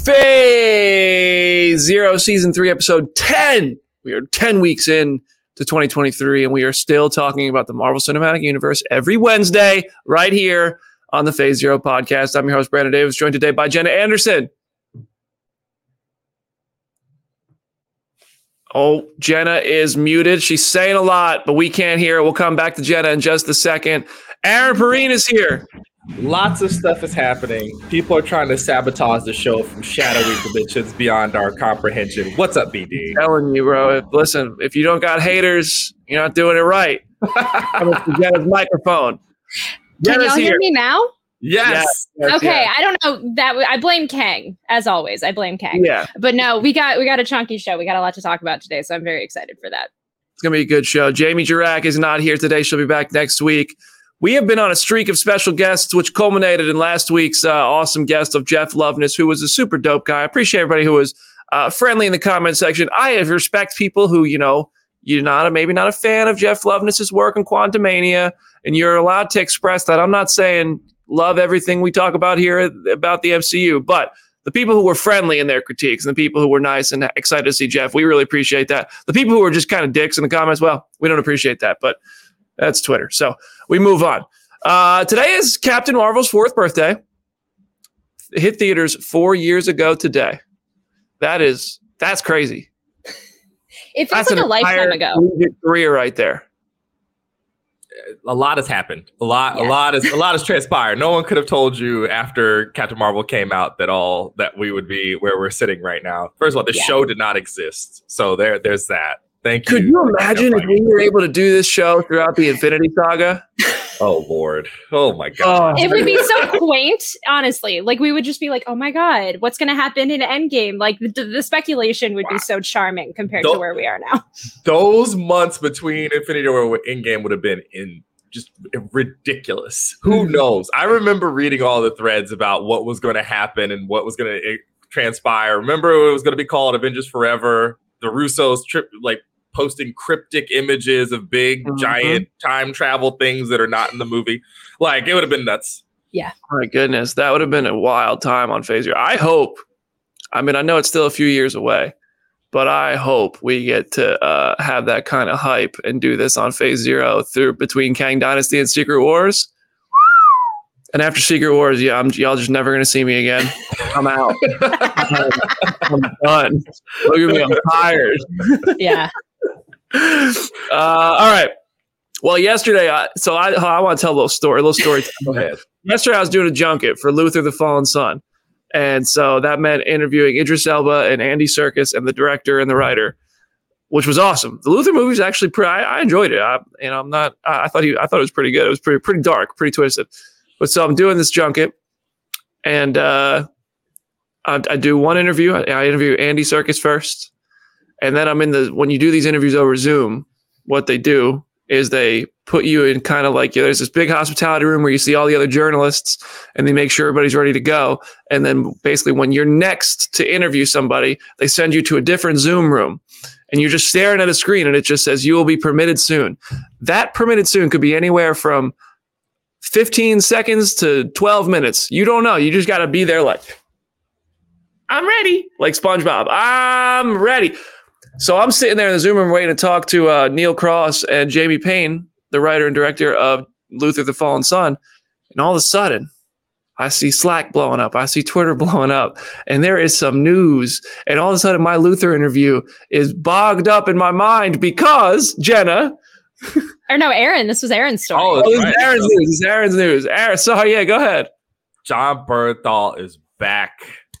Phase Zero, Season 3, Episode 10. We are 10 weeks in to 2023, and we are still talking about the Marvel Cinematic Universe every Wednesday right here on the Phase Zero podcast. I'm your host, Brandon Davis, joined today by Jenna Anderson. Oh, Jenna is muted. She's saying a lot, but we can't hear it. We'll come back to Jenna in just a second. Aaron Perine is here. Lots of stuff is happening. People are trying to sabotage the show from shadowy dimensions beyond our comprehension. What's up, BD? telling you, bro. Listen, if you don't got haters, you're not doing it right. I'm gonna get his microphone. Can y'all hear me now? Yes. Yes, okay, yeah. I don't know that I blame Kang as always. I blame Kang. Yeah, But no, we got we got a chunky show. We got a lot to talk about today, so I'm very excited for that. it's gonna be a good show. Jamie Jirak is not here today. She'll be back next week. We have been on a streak of special guests, which culminated in last week's uh, awesome guest of Jeff Loveness, who was a super dope guy. I appreciate everybody who was uh, friendly in the comment section. I respect people who, you know, you're not a, maybe not a fan of Jeff Loveness's work in Quantumania, and you're allowed to express that. I'm not saying love everything we talk about here about the MCU, but the people who were friendly in their critiques and the people who were nice and excited to see Jeff, we really appreciate that. The people who were just kind of dicks in the comments, well, we don't appreciate that, but that's Twitter. So we move on. Uh, today is Captain Marvel's fourth birthday. Hit theaters four years ago today. That is that's crazy. It feels That's like a lifetime ago. career right there. A lot has happened. A lot, Yeah. a lot is a lot has transpired. No one could have told you after Captain Marvel came out that all that we would be where we're sitting right now. First of all, the Yeah. show did not exist. So there there's that. Thank Could you. Could you imagine if we were able to do this show throughout the Infinity Saga? Oh Lord. Oh my god. Oh, It would be so quaint, honestly. Like we would just be like, "Oh my god, what's going to happen in Endgame?" Like the, the speculation would be so charming compared to where we are now. Those months between Infinity War and Endgame would have been in just ridiculous. Who knows? I remember reading all the threads about what was going to happen and what was going to eh, transpire. Remember, it was going to be called Avengers Forever. The Russos trip like posting cryptic images of big Mhm. giant time travel things that are not in the movie. Like it would have been nuts. Yeah. My goodness, that would have been a wild time on Phase Zero. I hope. I mean, I know it's still a few years away, but I hope we get to uh, have that kind of hype and do this on Phase Zero through between Kang Dynasty and Secret Wars. And after Secret Wars, yeah, I'm, y'all just never gonna see me again. I'm out. I'm done. Look at me, I'm tired. yeah. Uh, all right. Well, yesterday, I, so I, I want to tell a little story, a little story. Go ahead. yesterday I was doing a junket for Luther the Fallen Son. And so that meant interviewing Idris Elba and Andy Serkis and the director and the writer, which was awesome. The Luther movie was actually pretty, I, I enjoyed it. I, you know, I'm not, I, I thought he, I thought it was pretty good. It was pretty, pretty dark, pretty twisted. But so I'm doing this junket and, uh, I, I do one interview. I, I interview Andy Serkis first. And then I'm in the, when you do these interviews over Zoom, what they do is they put you in kind of like there's this big hospitality room where you see all the other journalists and they make sure everybody's ready to go. And then basically when you're next to interview somebody, they send you to a different Zoom room and you're just staring at a screen and it just says you will be permitted soon. That permitted soon could be anywhere from 15 seconds to 12 minutes. You don't know. You just got to be there like, I'm ready. Like SpongeBob, I'm ready. So I'm sitting there in the Zoom room waiting to talk to uh, Neil Cross and Jamie Payne, the writer and director of Luther the Fallen Son. And all of a sudden, I see Slack blowing up. I see Twitter blowing up. And there is some news. And all of a sudden, my Luther interview is bogged up in my mind because Jenna. Or no, Aaron. This was Aaron's story. Oh, Oh, this is. Aaron's news. This is Aaron's news. Aaron, so yeah, go ahead. Jon Bernthal is back.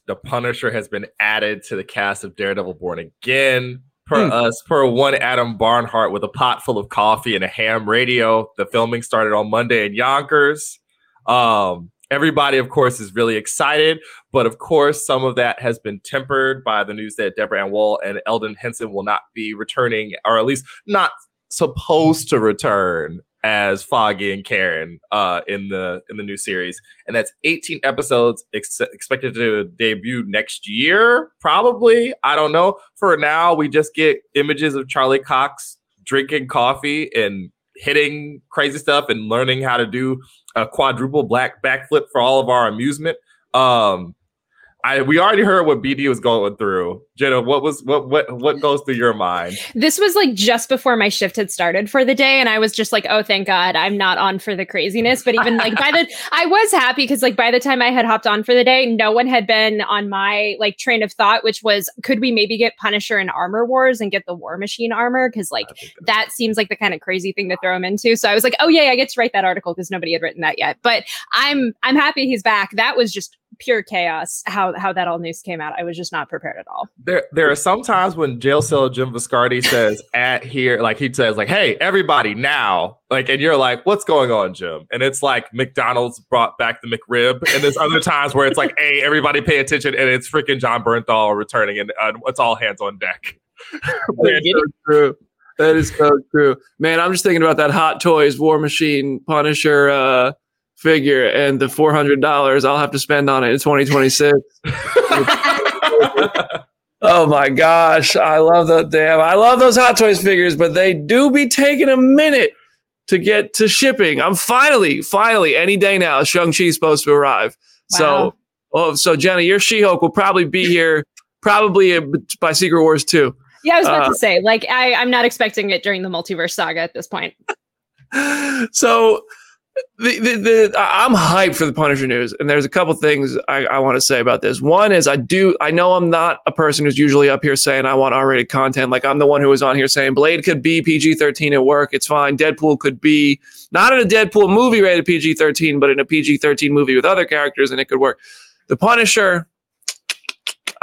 The Punisher has been added to the cast of Daredevil Born Again. Per mm. us, per one Adam Barnhardt with a pot full of coffee and a ham radio. The filming started on Monday in Yonkers. Um, everybody, of course, is really excited, but of course, some of that has been tempered by the news that Deborah Ann Woll and Elden Henson will not be returning, or at least not supposed to return as Foggy and Karen uh, in the in the new series, and that's 18 episodes ex- expected to debut next year. Probably, I don't know. For now, we just get images of Charlie Cox drinking coffee and hitting crazy stuff and learning how to do a quadruple black backflip for all of our amusement. Um, I we already heard what BD was going through. Jenna, what was what what what goes through your mind? This was like just before my shift had started for the day, and I was just like, "Oh, thank God, I'm not on for the craziness." But even like by the, I was happy because like by the time I had hopped on for the day, no one had been on my like train of thought, which was, could we maybe get Punisher and Armor Wars and get the War Machine armor? Because like that seems like the kind of crazy thing to throw him into. So I was like, "Oh yeah, I get to write that article because nobody had written that yet." But I'm I'm happy he's back. That was just pure chaos how how that all news came out. I was just not prepared at all. There there are some times when jail cell Jim Viscardi says at here, like he says, like, hey, everybody now. Like, and you're like, what's going on, Jim? And it's like McDonald's brought back the McRib. And there's other times where it's like, hey, everybody pay attention, and it's freaking Jon Bernthal returning, and uh, it's all hands on deck. That's so true. That is so true. Man, I'm just thinking about that Hot Toys War Machine Punisher uh figure and the four hundred dollars I'll have to spend on it in 2026. oh my gosh, I love the damn! I love those Hot Toys figures, but they do be taking a minute to get to shipping. I'm finally, finally, any day now. Shang Chi's supposed to arrive. Wow. So, oh, so Jenna, your She Hulk will probably be here, probably by Secret Wars two. Yeah, I was about uh, to say, like, I, I'm not expecting it during the multiverse saga at this point. so the, the, the, I'm hyped for the Punisher news, and there's a couple things I, I want to say about this. One is I do I know I'm not a person who's usually up here saying I want R-rated content. Like I'm the one who was on here saying Blade could be PG-13 at work, it's fine. Deadpool could be not in a Deadpool movie rated PG-13, but in a PG-13 movie with other characters, and it could work. The Punisher,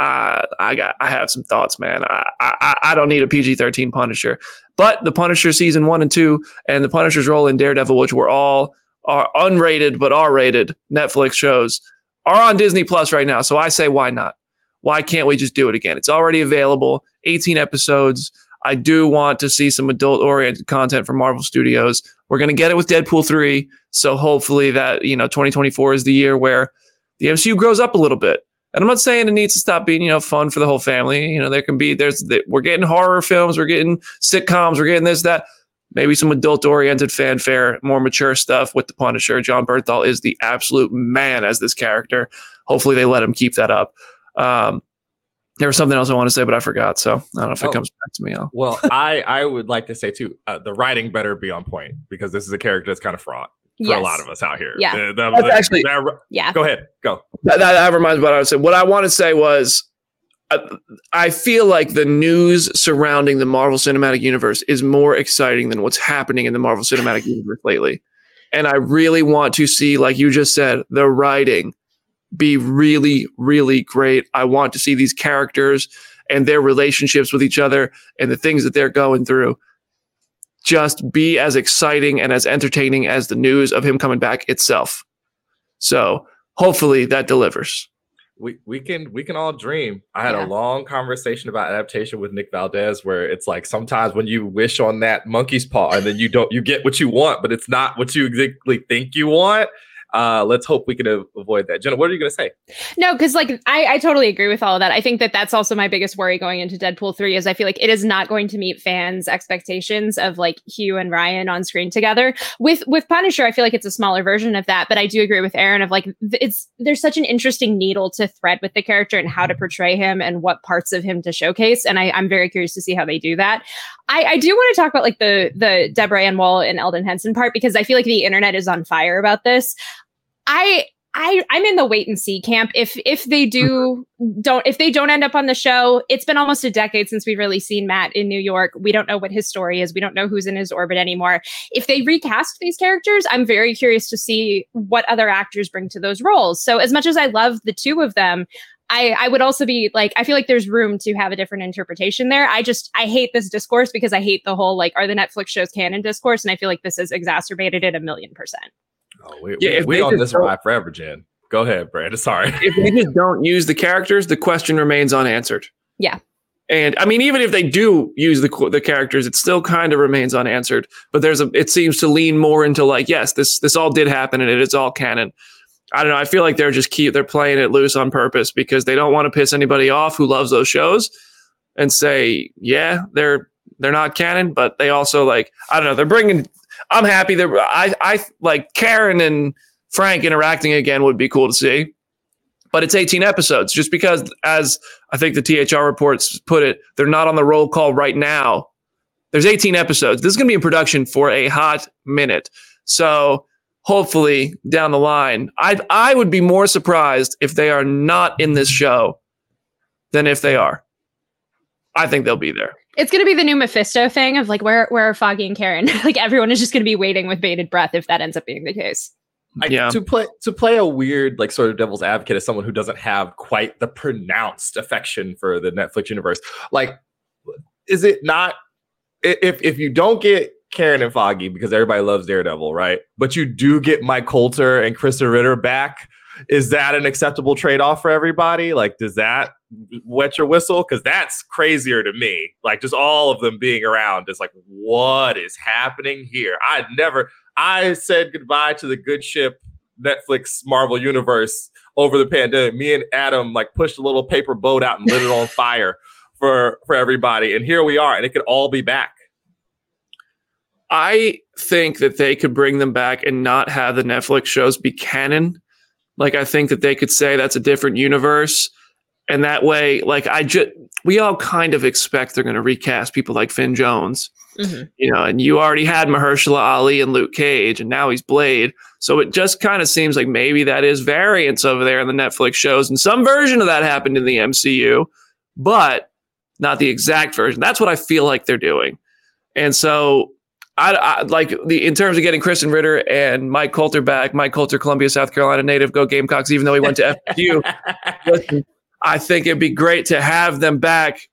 I got I have some thoughts, man. I, I I don't need a PG-13 Punisher, but the Punisher season one and two, and the Punisher's role in Daredevil, which were all are unrated but R rated Netflix shows are on Disney Plus right now. So I say, why not? Why can't we just do it again? It's already available, 18 episodes. I do want to see some adult oriented content from Marvel Studios. We're going to get it with Deadpool 3. So hopefully that, you know, 2024 is the year where the MCU grows up a little bit. And I'm not saying it needs to stop being, you know, fun for the whole family. You know, there can be, there's, we're getting horror films, we're getting sitcoms, we're getting this, that maybe some adult oriented fanfare, more mature stuff with the Punisher. Jon Bernthal is the absolute man as this character. Hopefully, they let him keep that up. Um, there was something else I want to say, but I forgot. So I don't know if oh, it comes back to me. I'll... well, I I would like to say too, uh, the writing better be on point because this is a character that's kind of fraught for yes. a lot of us out here. Yeah, the, the, the, actually, that, yeah. Go ahead, go. That, that, that reminds me what I would say. What I want to say was uh, I feel like the news surrounding the Marvel Cinematic Universe is more exciting than what's happening in the Marvel Cinematic Universe lately. And I really want to see, like you just said, the writing be really, really great. I want to see these characters and their relationships with each other and the things that they're going through just be as exciting and as entertaining as the news of him coming back itself. So hopefully that delivers we we can we can all dream. I had yeah. a long conversation about adaptation with Nick Valdez where it's like sometimes when you wish on that monkey's paw and then you don't you get what you want, but it's not what you exactly think you want uh, let's hope we can avoid that. Jenna, what are you going to say? No, because like I, I totally agree with all of that. I think that that's also my biggest worry going into Deadpool three is I feel like it is not going to meet fans' expectations of like Hugh and Ryan on screen together. With with Punisher, I feel like it's a smaller version of that, but I do agree with Aaron of like it's there's such an interesting needle to thread with the character and how to portray him and what parts of him to showcase, and I, I'm very curious to see how they do that. I, I do want to talk about like the the Deborah Ann Woll and Elden Henson part because I feel like the internet is on fire about this. I I I'm in the wait and see camp. If if they do don't if they don't end up on the show, it's been almost a decade since we've really seen Matt in New York. We don't know what his story is. We don't know who's in his orbit anymore. If they recast these characters, I'm very curious to see what other actors bring to those roles. So as much as I love the two of them, I, I would also be like, I feel like there's room to have a different interpretation there. I just, I hate this discourse because I hate the whole like, are the Netflix shows canon discourse? And I feel like this has exacerbated it a million percent. Oh, we, yeah, we, we on this ride forever, Jen. Go ahead, Brandon. Sorry. if they just don't use the characters, the question remains unanswered. Yeah. And I mean, even if they do use the the characters, it still kind of remains unanswered. But there's a, it seems to lean more into like, yes, this this all did happen and it is all canon. I don't know. I feel like they're just keep they're playing it loose on purpose because they don't want to piss anybody off who loves those shows and say, yeah, they're they're not canon, but they also like I don't know. They're bringing. I'm happy. They're I I like Karen and Frank interacting again would be cool to see. But it's 18 episodes, just because, as I think the THR reports put it, they're not on the roll call right now. There's 18 episodes. This is going to be in production for a hot minute. So hopefully down the line, I I would be more surprised if they are not in this show than if they are. I think they'll be there. It's going to be the new Mephisto thing of like where where are Foggy and Karen? like everyone is just going to be waiting with bated breath if that ends up being the case. I, yeah. to play to play a weird like sort of devil's advocate as someone who doesn't have quite the pronounced affection for the Netflix universe. Like, is it not if if you don't get Karen and Foggy because everybody loves Daredevil, right? But you do get Mike Colter and Krysten Ritter back. Is that an acceptable trade off for everybody? Like, does that wet your whistle? Because that's crazier to me. Like, just all of them being around is like, what is happening here? I never, I said goodbye to the good ship Netflix Marvel universe over the pandemic. Me and Adam like pushed a little paper boat out and lit it on fire for for everybody, and here we are, and it could all be back. I think that they could bring them back and not have the Netflix shows be canon. Like I think that they could say that's a different universe. And that way, like I just we all kind of expect they're gonna recast people like Finn Jones. Mm-hmm. You know, and you already had Mahershala Ali and Luke Cage, and now he's Blade. So it just kind of seems like maybe that is variants over there in the Netflix shows, and some version of that happened in the MCU, but not the exact version. That's what I feel like they're doing. And so I, I, like the in terms of getting Krysten Ritter and Mike Colter back. Mike Colter, Columbia, South Carolina native, go Gamecocks. Even though he went to FSU, I think it'd be great to have them back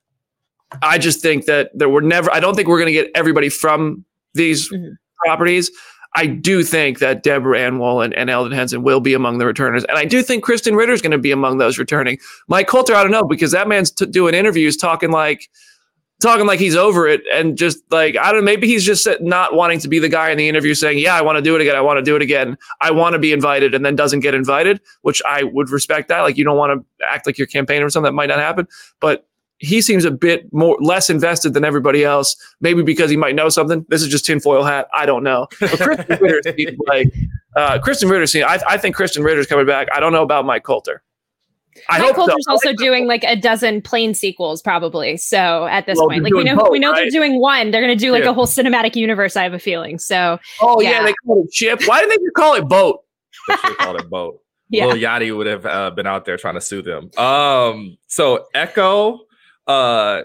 I just think that there were never, I don't think we're going to get everybody from these mm-hmm. properties. I do think that Deborah Ann Woll and, Elden Henson will be among the returners. And I do think Krysten Ritter is going to be among those returning. Mike Colter, I don't know, because that man's t- doing interviews talking like, talking like he's over it and just like I don't know, maybe he's just not wanting to be the guy in the interview saying, "Yeah, I want to do it again. I want to do it again. I want to be invited," and then doesn't get invited, which I would respect that. Like you don't want to act like you're campaigning or something that might not happen, but he seems a bit more less invested than everybody else. Maybe because he might know something. This is just tinfoil hat. I don't know. But Krysten Ritter seems like uh, Krysten Ritter. Seems, I, I think Krysten Ritter's coming back. I don't know about Mike Colter. I Mike Colter's so. also doing like a dozen plane sequels, probably. So at this well, point, like we know both, we know right? they're doing one. They're going to do like yeah. a whole cinematic universe. I have a feeling. So oh yeah, yeah they call it ship. Why didn't they call it boat? They should call it boat. Yeah. Lil Yachty would have uh, been out there trying to sue them. Um, so Echo uh,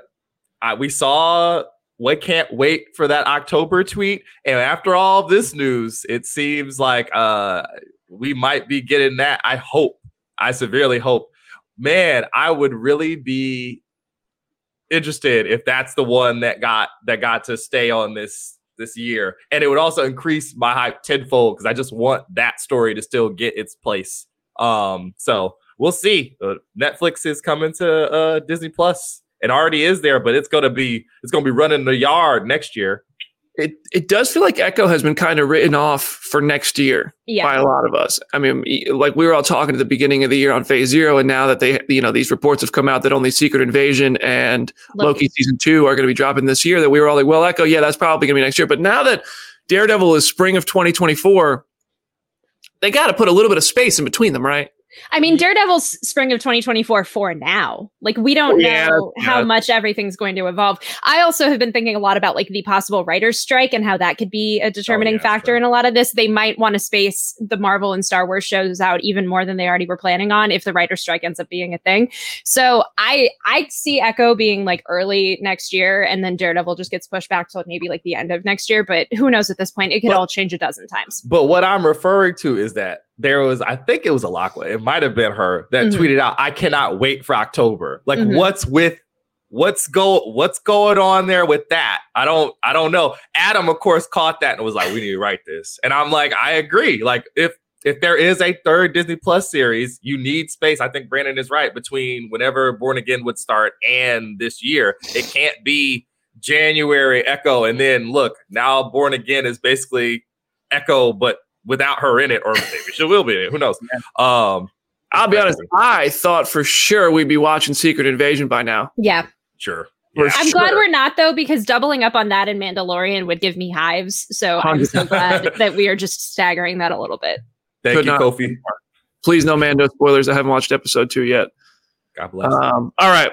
I, we saw we can't wait for that October tweet. And after all this news, it seems like uh, we might be getting that. I hope. I severely hope. Man, I would really be interested if that's the one that got that got to stay on this this year. And it would also increase my hype tenfold because I just want that story to still get its place. Um, so we'll see. Uh, Netflix is coming to uh, Disney Plus it already is there, but it's gonna be it's gonna be running the yard next year. It it does feel like Echo has been kind of written off for next year yeah. by a lot of us. I mean, like we were all talking at the beginning of the year on Phase Zero, and now that they you know these reports have come out that only Secret Invasion and Loki, Loki season two are going to be dropping this year, that we were all like, well, Echo, yeah, that's probably going to be next year. But now that Daredevil is spring of 2024, they got to put a little bit of space in between them, right? I mean, Daredevil's spring of 2024 for now. Like, we don't oh, yeah, know yeah. how much everything's going to evolve. I also have been thinking a lot about like the possible writer's strike and how that could be a oh, determining oh, yeah, factor sure. in a lot of this. They might want to space the Marvel and Star Wars shows out even more than they already were planning on if the writer's strike ends up being a thing. So I I see Echo being like early next year, and then Daredevil just gets pushed back to maybe like the end of next year. But who knows at this point? It could but, all change a dozen times. But what I'm referring to is that there was, I think it was Alaqua, it might have been her that Mhm. tweeted out, I cannot wait for October. Like, Mhm. what's with what's go what's going on there with that? I don't I don't know. Adam, of course, caught that and was like, we need to write this. And I'm like, I agree. Like, if if there is a third Disney Plus series, you need space. I think Brandon is right between whenever Born Again would start and this year. It can't be January Echo and then look, now Born Again is basically Echo, but without her in it, or maybe she will be in it. Who knows? Um, I'll be honest. I thought for sure we'd be watching Secret Invasion by now. Yeah. sure. For Yeah. I'm glad we're not though, because doubling up on that in Mandalorian would give me hives. So I'm so glad that we are just staggering that a little bit. Thank Could you, not- Kofi. Please, no Mando spoilers. I haven't watched episode two yet. God bless. Um, all right,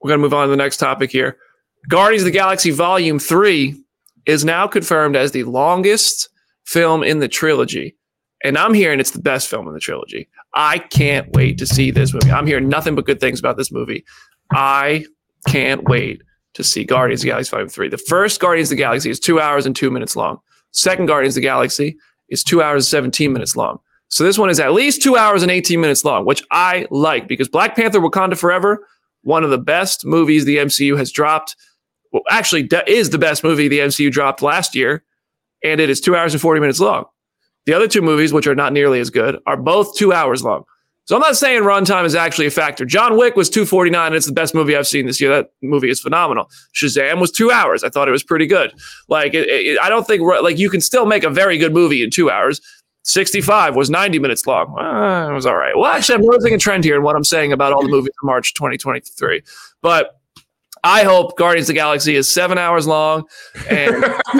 we're gonna move on to the next topic here. Guardians of the Galaxy Volume Three is now confirmed as the longest film in the trilogy, and I'm hearing it's the best film in the trilogy. I can't wait to see this movie. I'm hearing nothing but good things about this movie. I can't wait to see Guardians of the Galaxy Volume Three. The first Guardians of the Galaxy is two hours and two minutes long. Second Guardians of the Galaxy is two hours and 17 minutes long. So this one is at least two hours and 18 minutes long, which I like because Black Panther Wakanda Forever, one of the best movies the MCU has dropped. Well, actually, is the best movie the MCU dropped last year, and it is two hours and 40 minutes long. The other two movies, which are not nearly as good, are both two hours long. So I'm not saying runtime is actually a factor. John Wick was 249, and it's the best movie I've seen this year. That movie is phenomenal. Shazam was two hours. I thought it was pretty good. Like, it, it, I don't think like you can still make a very good movie in two hours. 65 was 90 minutes long. Uh, it was all right. Well, actually, I'm noticing a trend here in what I'm saying about all the movies in March 2023. But I hope Guardians of the Galaxy is seven hours long and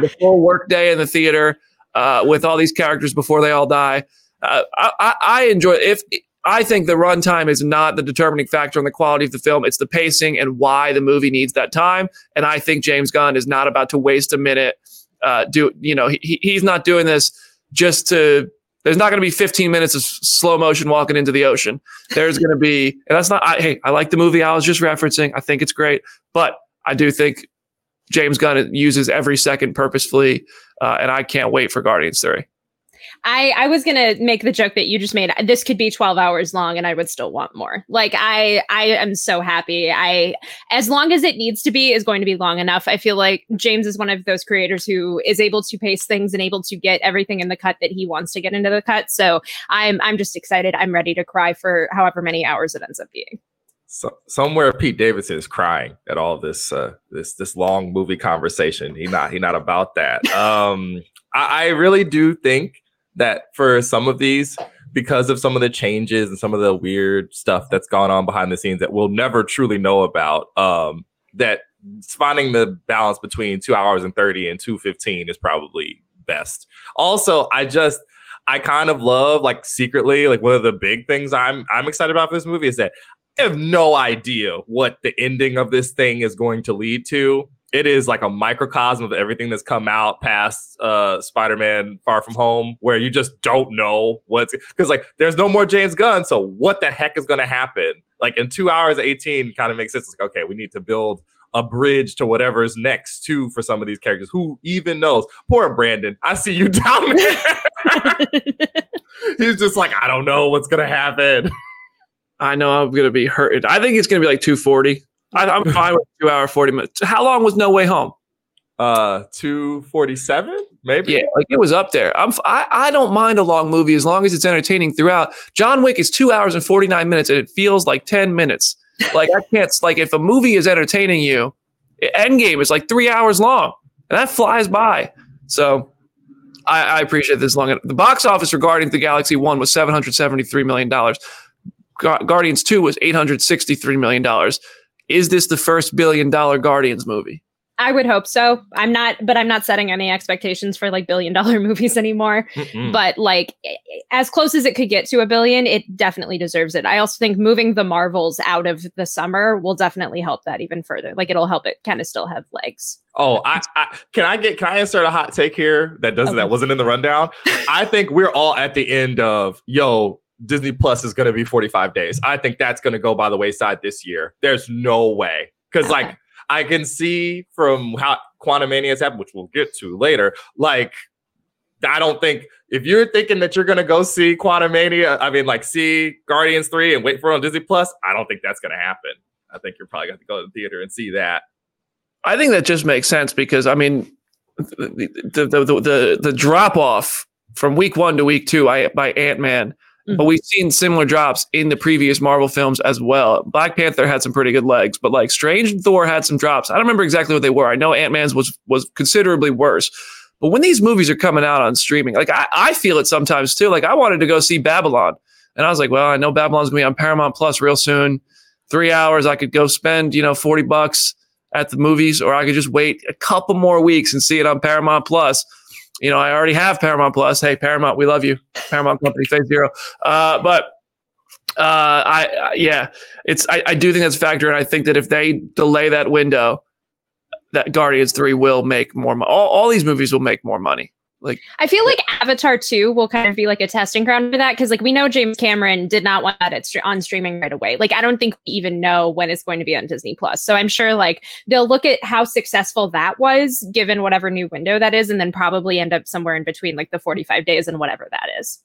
the full work day in the theater uh, with all these characters before they all die. Uh, I, I, I enjoy if I think the runtime is not the determining factor on the quality of the film. It's the pacing and why the movie needs that time. And I think James Gunn is not about to waste a minute. Uh, do you know he, he's not doing this just to there's not going to be 15 minutes of slow motion walking into the ocean. There's going to be, and that's not, I, hey, I like the movie I was just referencing. I think it's great, but I do think James Gunn uses every second purposefully, uh, and I can't wait for Guardians 3. I, I was gonna make the joke that you just made. This could be 12 hours long and I would still want more. Like I I am so happy. I as long as it needs to be is going to be long enough. I feel like James is one of those creators who is able to pace things and able to get everything in the cut that he wants to get into the cut. So I'm I'm just excited. I'm ready to cry for however many hours it ends up being. So, somewhere Pete Davidson is crying at all this uh, this this long movie conversation. He not he not about that. Um, I, I really do think that for some of these, because of some of the changes and some of the weird stuff that's gone on behind the scenes that we'll never truly know about, um, that finding the balance between two hours and 30 and 215 is probably best. Also, I just I kind of love like secretly, like one of the big things I'm I'm excited about for this movie is that I have no idea what the ending of this thing is going to lead to. It is like a microcosm of everything that's come out past uh, Spider-Man Far From Home, where you just don't know what's because like there's no more James Gunn, so what the heck is going to happen? Like in two hours, eighteen kind of makes sense. It's like okay, we need to build a bridge to whatever's next too for some of these characters. Who even knows? Poor Brandon, I see you down there. He's just like I don't know what's going to happen. I know I'm going to be hurt. I think it's going to be like 240. I, I'm fine with two hour, 40 minutes. How long was No Way Home? Uh, two forty-seven, maybe. Yeah, like it was up there. I'm f- I, I don't mind a long movie as long as it's entertaining throughout. John Wick is two hours and 49 minutes and it feels like 10 minutes. Like I can't like if a movie is entertaining you, Endgame is like three hours long and that flies by. So I, I appreciate this long. The box office for Guardians of the Galaxy One was 773 million dollars. Guardians Two was 863 million dollars. Is this the first billion dollar Guardians movie? I would hope so. I'm not, but I'm not setting any expectations for like billion dollar movies anymore. Mm-mm. But like as close as it could get to a billion, it definitely deserves it. I also think moving the Marvels out of the summer will definitely help that even further. Like it'll help it kind of still have legs. Oh, I, I can I get can I insert a hot take here that doesn't Okay. that wasn't in the rundown? I think we're all at the end of yo. Disney Plus is going to be 45 days. I think that's going to go by the wayside this year. There's no way because Okay. like I can see from how Quantumania has happened, which we'll get to later. Like I don't think if you're thinking that you're gonna go see Quantumania, I mean, like see Guardians three and wait for it on Disney Plus, I don't think that's gonna happen. I think you're probably gonna to go to the theater and see that. I think that just makes sense because I mean, the the the the, the drop off from week one to week two I, by Ant Man. Mm-hmm. But we've seen similar drops in the previous Marvel films as well. Black Panther had some pretty good legs, but like Strange and Thor had some drops. I don't remember exactly what they were. I know Ant Man's was was considerably worse. But when these movies are coming out on streaming, like I, I feel it sometimes too. Like I wanted to go see Babylon, and I was like, well, I know Babylon's gonna be on Paramount Plus real soon. Three hours, I could go spend you know forty bucks at the movies, or I could just wait a couple more weeks and see it on Paramount Plus. You know, I already have Paramount Plus. Hey, Paramount, we love you, Paramount Company, Phase Zero. Uh, but uh, I, I, yeah, it's I, I do think that's a factor, and I think that if they delay that window, that Guardians Three will make more. money. all, all these movies will make more money. Like I feel like Avatar 2 will kind of be like a testing ground for that because like we know James Cameron did not want that at on streaming right away. Like I don't think we even know when it's going to be on Disney Plus. So I'm sure like they'll look at how successful that was given whatever new window that is and then probably end up somewhere in between like the 45 days and whatever that is.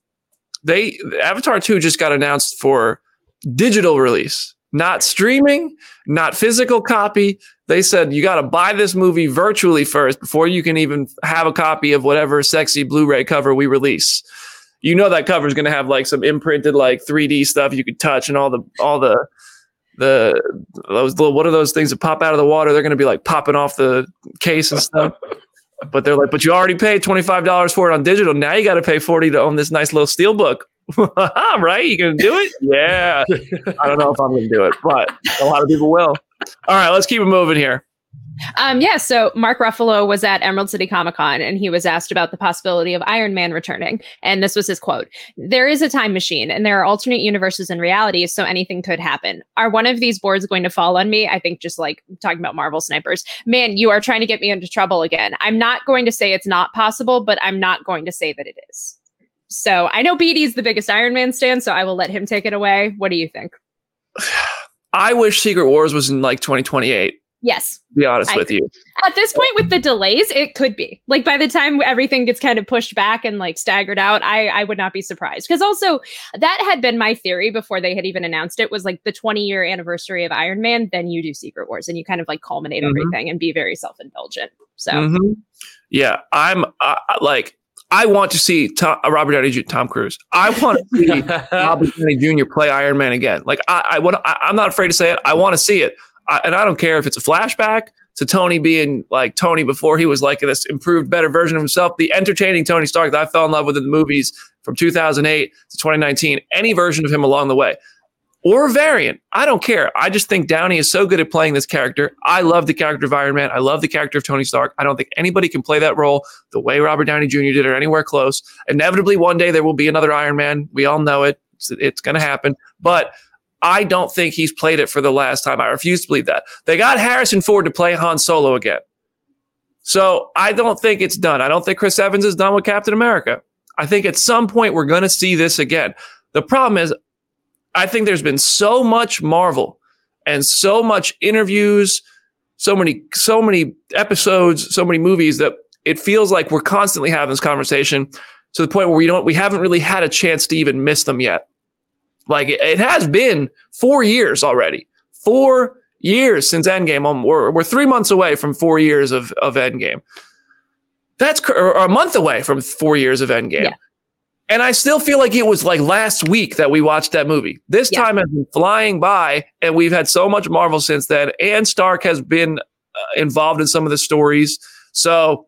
They Avatar 2 just got announced for digital release not streaming, not physical copy. They said you got to buy this movie virtually first before you can even have a copy of whatever sexy Blu-ray cover we release. You know that cover is going to have like some imprinted like 3D stuff you could touch and all the all the the those little what are those things that pop out of the water? They're going to be like popping off the case and stuff. but they're like, but you already paid twenty five dollars for it on digital. Now you got to pay forty to own this nice little steel book. right? You gonna do it? Yeah. I don't know if I'm gonna do it, but a lot of people will. All right, let's keep it moving here. Um, yeah, so Mark Ruffalo was at Emerald City Comic Con and he was asked about the possibility of Iron Man returning. And this was his quote There is a time machine and there are alternate universes and realities, so anything could happen. Are one of these boards going to fall on me? I think just like talking about Marvel snipers. Man, you are trying to get me into trouble again. I'm not going to say it's not possible, but I'm not going to say that it is. So I know BD's the biggest Iron Man stand, so I will let him take it away. What do you think? I wish Secret Wars was in like 2028. Yes. be honest I with you. At this point with the delays, it could be. Like by the time everything gets kind of pushed back and like staggered out, I I would not be surprised. Because also that had been my theory before they had even announced it was like the 20 year anniversary of Iron Man, then you do Secret Wars and you kind of like culminate mm-hmm. everything and be very self-indulgent. So mm-hmm. yeah, I'm uh, like I want to see Tom, uh, Robert Downey Jr., Tom Cruise. I want to see Robert Downey Jr. play Iron Man again. Like I, I want. I, am not afraid to say it. I want to see it, I, and I don't care if it's a flashback to Tony being like Tony before he was like this improved, better version of himself. The entertaining Tony Stark that I fell in love with in the movies from 2008 to 2019. Any version of him along the way or variant. I don't care. I just think Downey is so good at playing this character. I love the character of Iron Man. I love the character of Tony Stark. I don't think anybody can play that role the way Robert Downey Jr. did or anywhere close. Inevitably, one day there will be another Iron Man. We all know it. It's, it's going to happen. But I don't think he's played it for the last time. I refuse to believe that. They got Harrison Ford to play Han Solo again. So I don't think it's done. I don't think Chris Evans is done with Captain America. I think at some point we're going to see this again. The problem is, I think there's been so much Marvel and so much interviews, so many, so many episodes, so many movies that it feels like we're constantly having this conversation to the point where we don't, we haven't really had a chance to even miss them yet. Like it, it has been four years already, four years since Endgame. Um, we're, we're three months away from four years of, of Endgame. That's or a month away from four years of Endgame. Yeah. And I still feel like it was like last week that we watched that movie. This yeah. time has been flying by, and we've had so much Marvel since then. And Stark has been uh, involved in some of the stories. So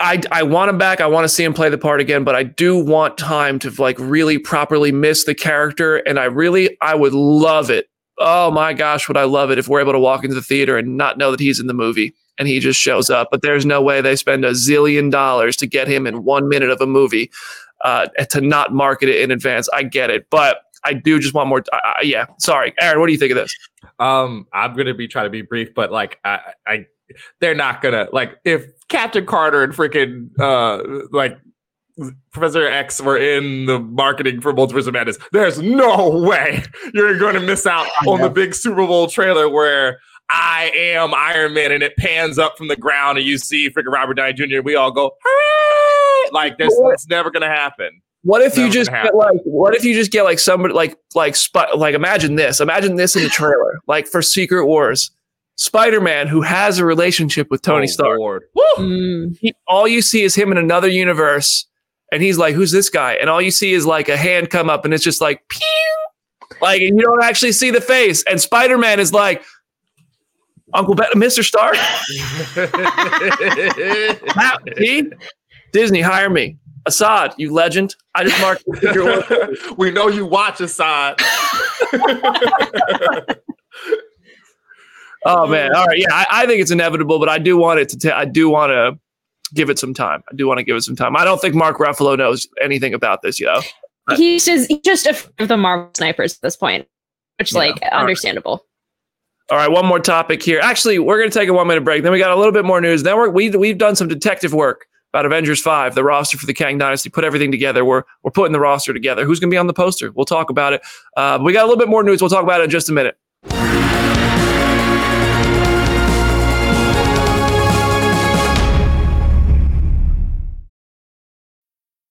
I, I want him back. I want to see him play the part again, but I do want time to like really properly miss the character. And I really, I would love it. Oh my gosh, would I love it if we're able to walk into the theater and not know that he's in the movie and he just shows up. But there's no way they spend a zillion dollars to get him in one minute of a movie uh, to not market it in advance. I get it, but I do just want more. Uh, yeah, sorry, Aaron. What do you think of this? Um, I'm gonna be trying to be brief, but like I, I they're not gonna like if Captain Carter and freaking uh like Professor X were in the marketing for Multiverse of Madness. There's no way you're going to miss out on the big Super Bowl trailer where I am Iron Man, and it pans up from the ground, and you see freaking Robert Downey Jr. We all go, hooray! like this, it's never gonna happen. What if you just get like? What if you just get like somebody like like Sp- like imagine this. Imagine this in the trailer, like for Secret Wars. Spider Man, who has a relationship with Tony Oh, Stark. Lord. Mm. He, all you see is him in another universe, and he's like, "Who's this guy?" And all you see is like a hand come up, and it's just like, pew! like, and you don't actually see the face. And Spider Man is like, "Uncle Ben, Mr. Stark, Wow, see, Disney, hire me." Assad, you legend. I just marked the we know you watch Assad. Oh man! All right, yeah, I, I think it's inevitable, but I do want it to. ta- I do want to give it some time. I do want to give it some time. I don't think Mark Ruffalo knows anything about this, yo. He's just he's just afraid of the Marvel snipers at this point, which Yeah. like All right. understandable. All right, one more topic here. Actually, we're going to take a one minute break. Then we got a little bit more news. Then we're, we we've done some detective work about Avengers Five, the roster for the Kang Dynasty. Put everything together. We're we're putting the roster together. Who's going to be on the poster? We'll talk about it. Uh, we got a little bit more news. We'll talk about it in just a minute.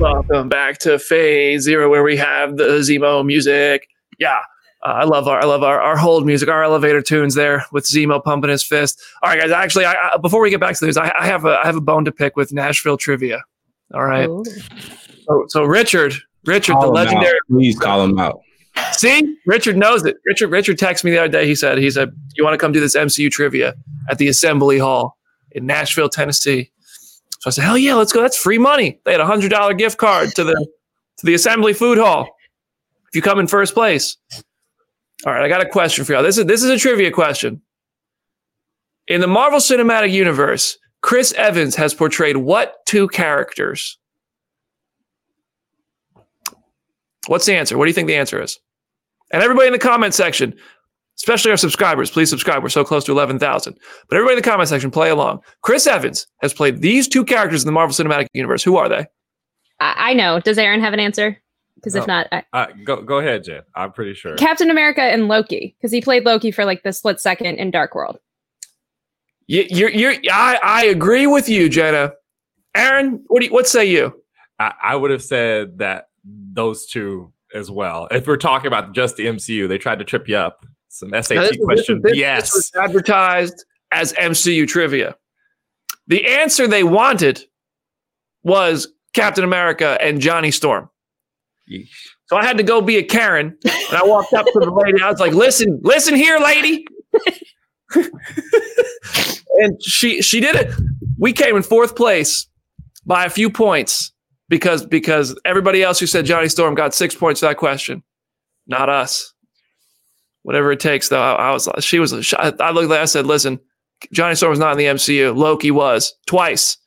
Welcome back to Phase Zero, where we have the Zemo music. Yeah, uh, I love our I love our, our hold music, our elevator tunes there with Zemo pumping his fist. All right, guys. Actually, I, I, before we get back to this, I, I have a I have a bone to pick with Nashville trivia. All right. Ooh. So, so Richard, Richard, the Call him out. legendary. Please call him out. See, Richard knows it. Richard, Richard texted me the other day. He said, he said, you want to come do this MCU trivia at the Assembly Hall in Nashville, Tennessee. So I said, hell yeah, let's go. That's free money. They had a hundred dollar gift card to the to the Assembly Food Hall. If you come in first place. All right, I got a question for y'all. This is this is a trivia question. In the Marvel Cinematic Universe, Chris Evans has portrayed what two characters? What's the answer? What do you think the answer is? And everybody in the comment section, especially our subscribers, please subscribe. We're so close to 11,000. But everybody in the comment section, play along. Chris Evans has played these two characters in the Marvel Cinematic Universe. Who are they? I, I know. Does Aaron have an answer? Because if No. not, I, Uh, go go ahead, Jen. I'm pretty sure. Captain America and Loki, because he played Loki for like the split second in Dark World. You, you're, you're, I, I agree with you, Jenna. Aaron, what do you, what say you? I, I would have said that those two as well. If we're talking about just the MCU, they tried to trip you up. Some SAT Now, this was- question. this- yes. was advertised as MCU trivia. The answer they wanted was Captain America and Johnny Storm. So I had to go be a Karen, and I walked up to the lady. I was like, "Listen, listen here, lady." and she she did it. We came in fourth place by a few points because because everybody else who said Johnny Storm got six points for that question, not us. Whatever it takes, though. I, I was she was. I I looked at I said, "Listen, Johnny Storm was not in the MCU. Loki was twice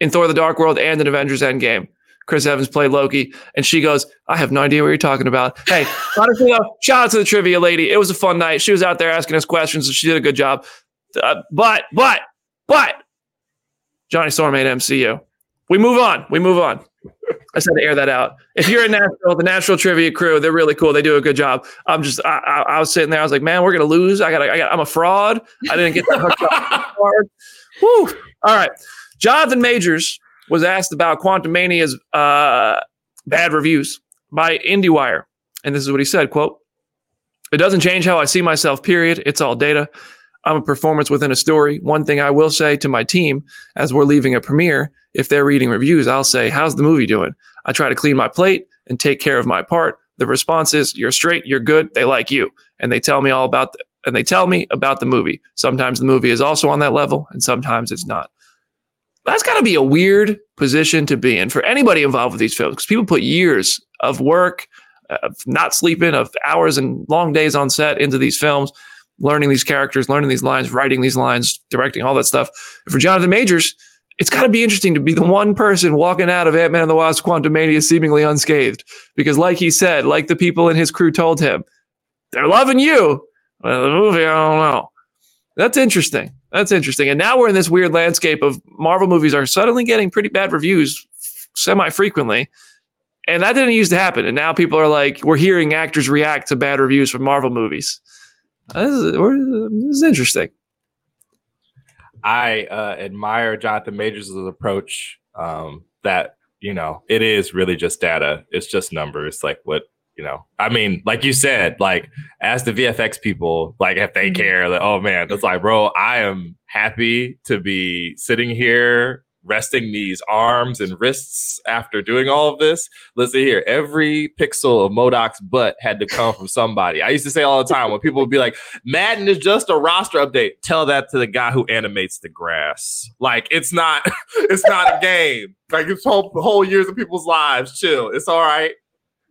in Thor: The Dark World and in Avengers: Endgame." Chris Evans played Loki, and she goes, "I have no idea what you're talking about." Hey, honestly though, shout out to the trivia lady. It was a fun night. She was out there asking us questions, and she did a good job. Uh, but, but, but, Johnny Storm made MCU. We move on. We move on. I had to air that out. If you're in Nashville, the Nashville trivia crew, they're really cool. They do a good job. I'm just, I, I, I was sitting there. I was like, man, we're gonna lose. I got, I got, I'm a fraud. I didn't get that hooked up. All right. Jonathan Majors was asked about Quantumania's uh, bad reviews by IndieWire, and this is what he said: "Quote: It doesn't change how I see myself. Period. It's all data. I'm a performance within a story. One thing I will say to my team as we're leaving a premiere, if they're reading reviews, I'll say, "How's the movie doing?" I try to clean my plate and take care of my part. The response is, "You're straight. You're good. They like you." And they tell me all about the, and they tell me about the movie. Sometimes the movie is also on that level, and sometimes it's not. That's got to be a weird position to be in for anybody involved with these films because people put years of work, of not sleeping, of hours and long days on set into these films. Learning these characters, learning these lines, writing these lines, directing all that stuff. For Jonathan Majors, it's got to be interesting to be the one person walking out of Ant Man and the Wasp Quantumania seemingly unscathed. Because, like he said, like the people in his crew told him, they're loving you. Well, the movie, I don't know. That's interesting. That's interesting. And now we're in this weird landscape of Marvel movies are suddenly getting pretty bad reviews semi frequently. And that didn't used to happen. And now people are like, we're hearing actors react to bad reviews from Marvel movies. This is, this is interesting. I uh, admire Jonathan Majors' approach. Um, that you know, it is really just data. It's just numbers. Like what you know. I mean, like you said, like as the VFX people, like if they mm-hmm. care, like oh man, it's like, bro, I am happy to be sitting here resting these arms and wrists after doing all of this. Listen here, every pixel of MODOK's butt had to come from somebody. I used to say all the time when people would be like, Madden is just a roster update. Tell that to the guy who animates the grass. Like it's not, it's not a game. Like it's whole whole years of people's lives. Chill. It's all right.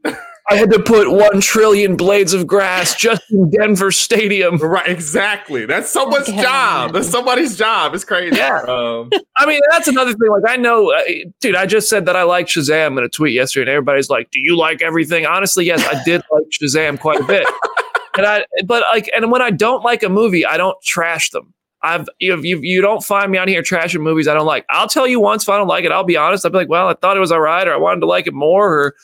I had to put one trillion blades of grass just in Denver Stadium. Right, exactly. That's someone's okay. job. That's somebody's job. It's crazy. Yeah. Um, I mean, that's another thing. Like, I know, uh, dude. I just said that I like Shazam in a tweet yesterday, and everybody's like, "Do you like everything?" Honestly, yes, I did like Shazam quite a bit. And I, but like, and when I don't like a movie, I don't trash them. I've you, you you don't find me on here trashing movies I don't like. I'll tell you once if I don't like it. I'll be honest. I'll be like, well, I thought it was all right, or I wanted to like it more, or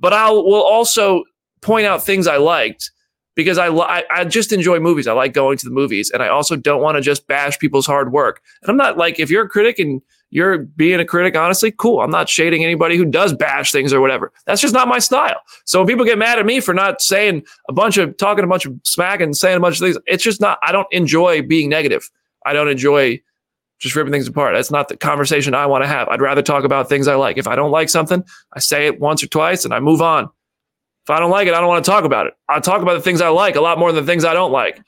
but I will also point out things I liked because I, I, I just enjoy movies. I like going to the movies, and I also don't want to just bash people's hard work. And I'm not like if you're a critic and you're being a critic, honestly, cool. I'm not shading anybody who does bash things or whatever. That's just not my style. So when people get mad at me for not saying a bunch of talking a bunch of smack and saying a bunch of things, it's just not. I don't enjoy being negative. I don't enjoy just ripping things apart. That's not the conversation I want to have. I'd rather talk about things I like. If I don't like something, I say it once or twice and I move on. If I don't like it, I don't want to talk about it. I talk about the things I like a lot more than the things I don't like.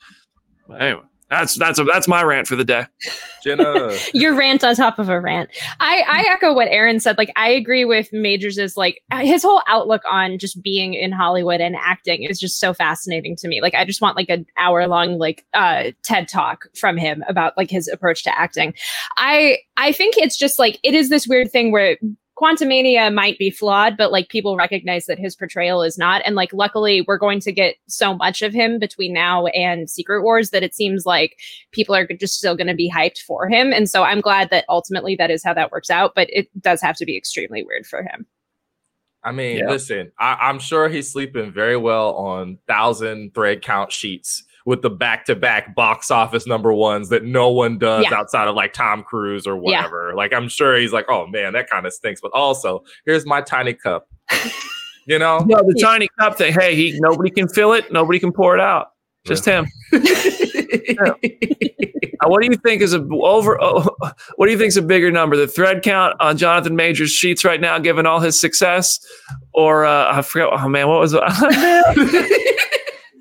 Anyway, that's that's a, that's my rant for the day. Jenna, your rant on top of a rant. I I echo what Aaron said. Like I agree with Majors' is like his whole outlook on just being in Hollywood and acting is just so fascinating to me. Like I just want like an hour long like uh TED talk from him about like his approach to acting. I I think it's just like it is this weird thing where Quantumania might be flawed, but like people recognize that his portrayal is not. And like, luckily, we're going to get so much of him between now and Secret Wars that it seems like people are just still going to be hyped for him. And so I'm glad that ultimately that is how that works out, but it does have to be extremely weird for him. I mean, yeah. listen, I, am sure he's sleeping very well on thousand thread count sheets with the back to back box office number ones that no one does yeah. outside of like Tom Cruise or whatever. Yeah. Like I'm sure he's like, oh man, that kind of stinks. But also, here's my tiny cup. you know? No, the yeah. tiny cup thing. Hey, he nobody can fill it, nobody can pour it out. Just him. what do you think is a over? Uh, what do you think is a bigger number? The thread count on Jonathan Majors sheets right now, given all his success, or uh, I forgot. Oh man, what was it? I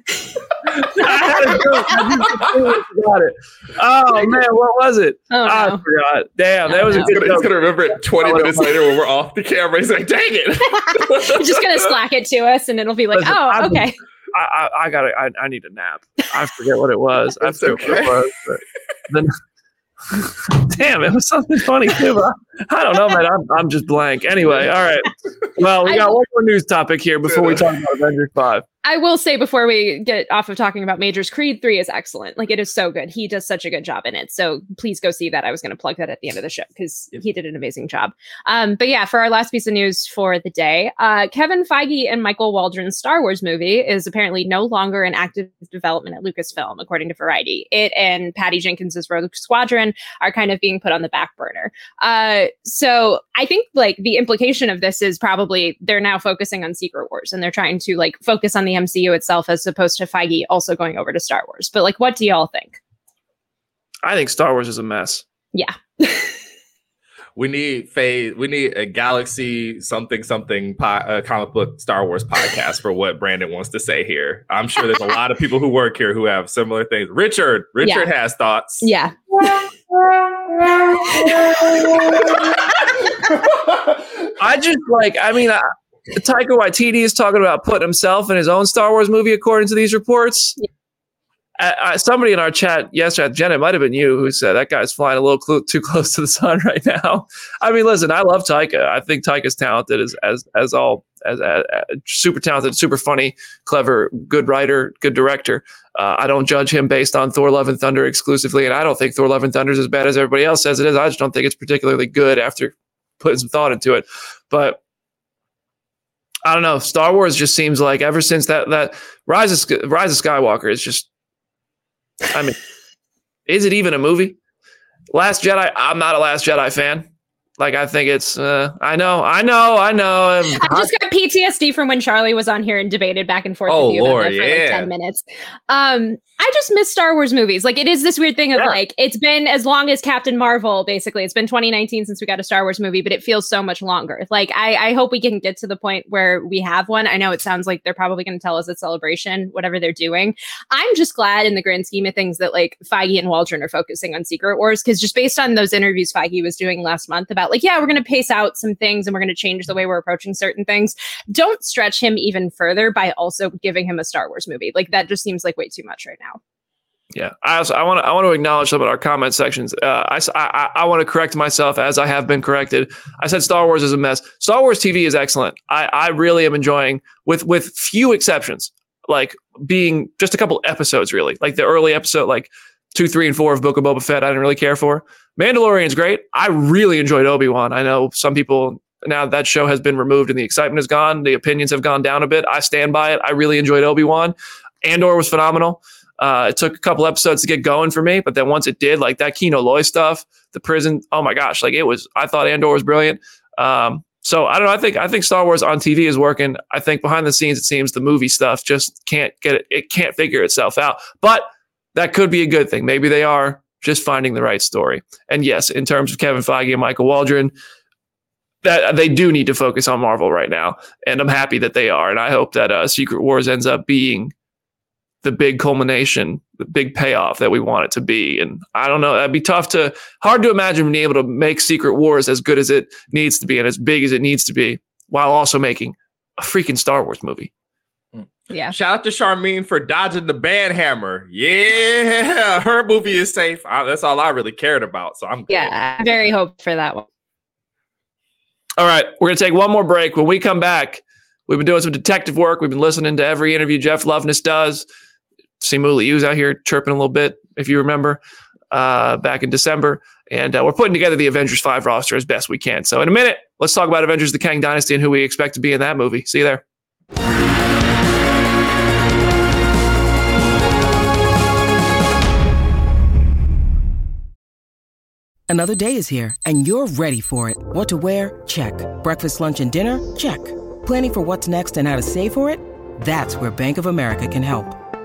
forgot it. Oh man, what was it? Oh, I forgot. Damn, that was a good. He's gonna remember it 20 minutes later when we're off the camera. He's like, "Dang it!" You're just gonna slack it to us, and it'll be like, Listen, "Oh, okay." I, I, I got I, I need a nap. I forget what it was. I forget okay. what it was. But then, Damn, it was something funny too. I, I don't know, man. I'm, I'm just blank. Anyway, all right. Well, we got one more news topic here before we talk about Avengers 5. I will say before we get off of talking about Majors, Creed 3 is excellent. Like it is so good. He does such a good job in it. So please go see that. I was going to plug that at the end of the show because yep. he did an amazing job. Um, but yeah, for our last piece of news for the day, uh, Kevin Feige and Michael Waldron's Star Wars movie is apparently no longer in active development at Lucasfilm, according to Variety. It and Patty Jenkins's Rogue Squadron are kind of being put on the back burner. Uh, so I think like the implication of this is probably they're now focusing on Secret Wars and they're trying to like focus on the the MCU itself as opposed to Feige also going over to Star Wars. But like, what do y'all think? I think Star Wars is a mess. Yeah. we need phase. We need a Galaxy something something po- uh, comic book Star Wars podcast for what Brandon wants to say here. I'm sure there's a lot of people who work here who have similar things. Richard, Richard yeah. has thoughts. Yeah. I just like. I mean, I, Taika Waititi is talking about putting himself in his own Star Wars movie, according to these reports. Yeah. uh, somebody in our chat yesterday, Jen, it might have been you who said that guy's flying a little cl- too close to the sun right now. I mean, listen, I love Taika. I think Taika's talented as as as all as, as, as super talented, super funny, clever, good writer, good director. Uh, I don't judge him based on Thor: Love and Thunder exclusively, and I don't think Thor: Love and Thunder is as bad as everybody else says it is. I just don't think it's particularly good after putting some thought into it. But I don't know. Star Wars just seems like ever since that that Rise of Rise of Skywalker is just. I mean, is it even a movie? Last Jedi. I'm not a Last Jedi fan. Like I think it's. Uh, I know. I know. I know. I just got PTSD from when Charlie was on here and debated back and forth oh, with you Lord, about that for yeah. like ten minutes. Um, I just miss Star Wars movies. Like it is this weird thing of Yeah. like it's been as long as Captain Marvel. Basically, it's been 2019 since we got a Star Wars movie, but it feels so much longer. Like I, I hope we can get to the point where we have one. I know it sounds like they're probably going to tell us it's celebration, whatever they're doing. I'm just glad in the grand scheme of things that like Feige and Waldron are focusing on Secret Wars because just based on those interviews Feige was doing last month about like, yeah, we're going to pace out some things and we're going to change the way we're approaching certain things. Don't stretch him even further by also giving him a Star Wars movie. Like that just seems like way too much right now. Yeah, I also I want to I want to acknowledge some of our comment sections. Uh, I, I I want to correct myself as I have been corrected. I said Star Wars is a mess. Star Wars TV is excellent. I I really am enjoying with with few exceptions, like being just a couple episodes really, like the early episode, like two, three, and four of Book of Boba Fett. I didn't really care for. Mandalorian's great. I really enjoyed Obi Wan. I know some people now that show has been removed and the excitement is gone. The opinions have gone down a bit. I stand by it. I really enjoyed Obi Wan. Andor was phenomenal. Uh, it took a couple episodes to get going for me, but then once it did, like that Kino Loy stuff, the prison, oh my gosh, like it was. I thought Andor was brilliant. Um, so I don't know. I think I think Star Wars on TV is working. I think behind the scenes, it seems the movie stuff just can't get it. It can't figure itself out. But that could be a good thing. Maybe they are just finding the right story. And yes, in terms of Kevin Feige and Michael Waldron, that they do need to focus on Marvel right now, and I'm happy that they are. And I hope that uh, Secret Wars ends up being the big culmination, the big payoff that we want it to be. And I don't know, that'd be tough to, hard to imagine being able to make Secret Wars as good as it needs to be and as big as it needs to be, while also making a freaking Star Wars movie. Hmm. Yeah. Shout out to Sharmeen for dodging the band hammer. Yeah, her movie is safe. I, that's all I really cared about. So I'm good. Yeah. I very hope for that one. All right, we're going to take one more break. When we come back, we've been doing some detective work. We've been listening to every interview Jeff Loveness does. Simu was out here chirping a little bit, if you remember, uh, back in December. And uh, we're putting together the Avengers 5 roster as best we can. So, in a minute, let's talk about Avengers the Kang Dynasty and who we expect to be in that movie. See you there. Another day is here, and you're ready for it. What to wear? Check. Breakfast, lunch, and dinner? Check. Planning for what's next and how to save for it? That's where Bank of America can help.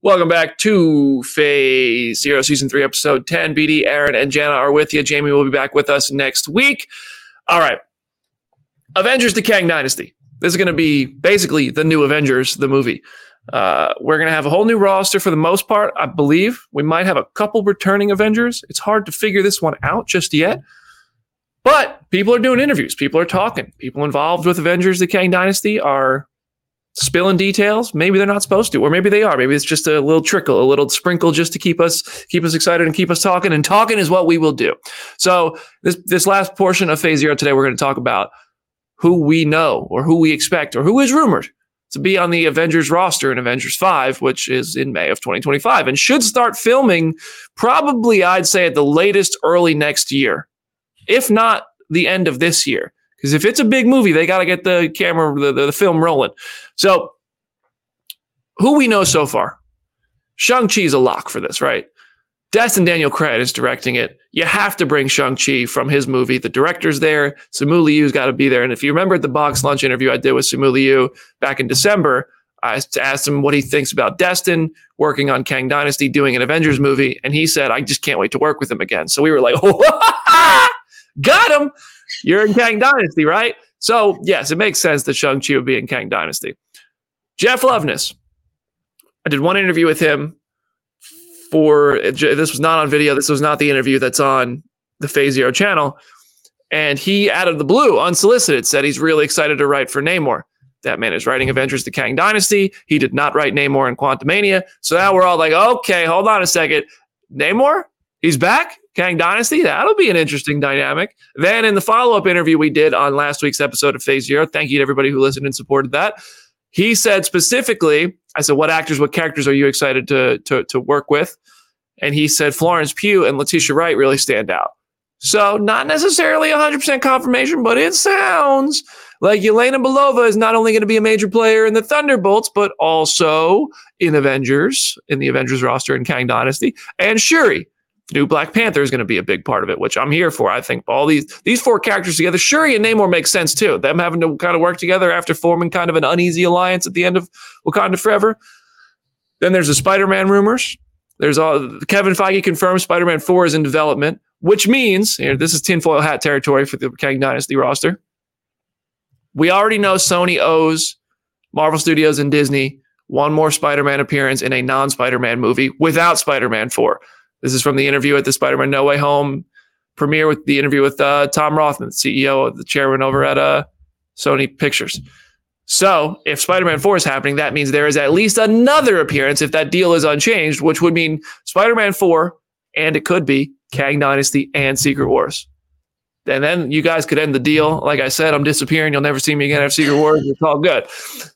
Welcome back to Phase Zero, Season 3, Episode 10. BD, Aaron, and Jenna are with you. Jamie will be back with us next week. All right. Avengers The Kang Dynasty. This is going to be basically the new Avengers, the movie. Uh, we're going to have a whole new roster for the most part, I believe. We might have a couple returning Avengers. It's hard to figure this one out just yet. But people are doing interviews. People are talking. People involved with Avengers The Kang Dynasty are spilling details. Maybe they're not supposed to, or maybe they are. Maybe it's just a little trickle, a little sprinkle just to keep us keep us excited and keep us talking. And talking is what we will do. So this this last portion of Phase Zero today, we're going to talk about who we know or who we expect or who is rumored to be on the Avengers roster in Avengers 5, which is in May of 2025 and should start filming probably, I'd say, at the latest early next year, if not the end of this year. Because if it's a big movie, they got to get the camera, the, the, the film rolling. So, who we know so far? Shang-Chi's a lock for this, right? Destin Daniel Cretton is directing it. You have to bring Shang-Chi from his movie. The director's there. Simu Liu's got to be there. And if you remember at the box lunch interview I did with Simu Liu back in December, I asked him what he thinks about Destin working on Kang Dynasty, doing an Avengers movie, and he said, "I just can't wait to work with him again." So we were like, "Got him! You're in Kang Dynasty, right?" So yes, it makes sense that Shang Chi would be in Kang Dynasty. Jeff Loveness, I did one interview with him for this was not on video. This was not the interview that's on the Phase Zero channel. And he, out of the blue, unsolicited, said he's really excited to write for Namor. That man is writing Avengers the Kang Dynasty. He did not write Namor in Quantumania. So now we're all like, okay, hold on a second. Namor? He's back? Kang Dynasty? That'll be an interesting dynamic. Then in the follow up interview we did on last week's episode of Phase Zero, thank you to everybody who listened and supported that. He said specifically, I said, what actors, what characters are you excited to, to, to work with? And he said Florence Pugh and Letitia Wright really stand out. So not necessarily 100% confirmation, but it sounds like Yelena Belova is not only going to be a major player in the Thunderbolts, but also in Avengers, in the Avengers roster in Kang Dynasty. And Shuri, new Black Panther, is going to be a big part of it, which I'm here for. I think all these these four characters together, Shuri and Namor makes sense too. Them having to kind of work together after forming kind of an uneasy alliance at the end of Wakanda Forever. Then there's the Spider-Man rumors. There's all Kevin Feige confirmed Spider-Man 4 is in development which means this is tinfoil hat territory for the Kang Dynasty roster. We already know Sony owes Marvel Studios and Disney one more Spider Man appearance in a non Spider Man movie without Spider Man 4. This is from the interview at the Spider Man No Way Home premiere with the interview with uh, Tom Rothman, CEO of the chairman over at uh, Sony Pictures. So if Spider Man 4 is happening, that means there is at least another appearance if that deal is unchanged, which would mean Spider Man 4, and it could be Kang Dynasty, and Secret Wars. And then you guys could end the deal. Like I said, I'm disappearing. You'll never see me again after Secret Wars. It's all good.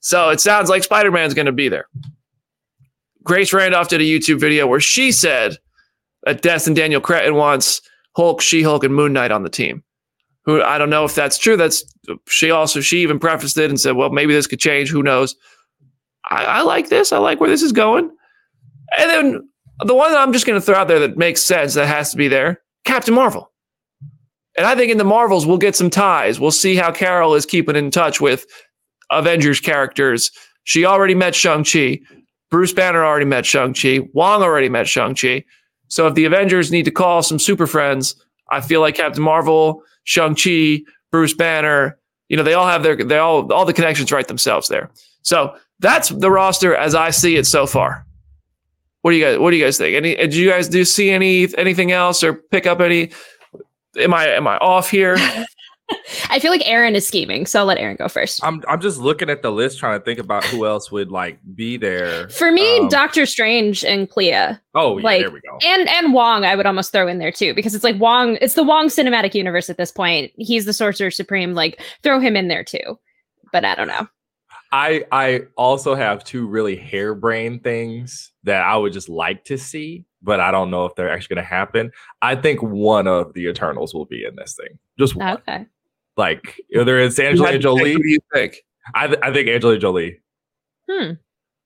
So it sounds like Spider Man's going to be there. Grace Randolph did a YouTube video where she said that Destin Daniel Cretton wants Hulk, She Hulk, and Moon Knight on the team. Who I don't know if that's true. That's she also she even prefaced it and said, "Well, maybe this could change. Who knows?" I, I like this. I like where this is going. And then the one that I'm just going to throw out there that makes sense that has to be there Captain Marvel. And I think in the Marvels, we'll get some ties. We'll see how Carol is keeping in touch with Avengers characters. She already met Shang-Chi. Bruce Banner already met Shang-Chi. Wong already met Shang-Chi. So if the Avengers need to call some super friends, I feel like Captain Marvel, Shang-Chi, Bruce Banner, you know, they all have their, they all, all the connections right themselves there. So that's the roster as I see it so far. What do you guys? What do you guys think? Any? Did you guys do see any anything else or pick up any? Am I am I off here? I feel like Aaron is scheming, so I'll let Aaron go first. I'm I'm just looking at the list, trying to think about who else would like be there. For me, um, Doctor Strange and Clea. Oh, yeah, like, there we go. And and Wong, I would almost throw in there too, because it's like Wong. It's the Wong cinematic universe at this point. He's the Sorcerer Supreme. Like throw him in there too. But I don't know. I I also have two really harebrained things that I would just like to see, but I don't know if they're actually going to happen. I think one of the Eternals will be in this thing. Just one. Okay. Like either it's Angelina Jolie. Who do you think? I th- I think Angelina Jolie. Hmm.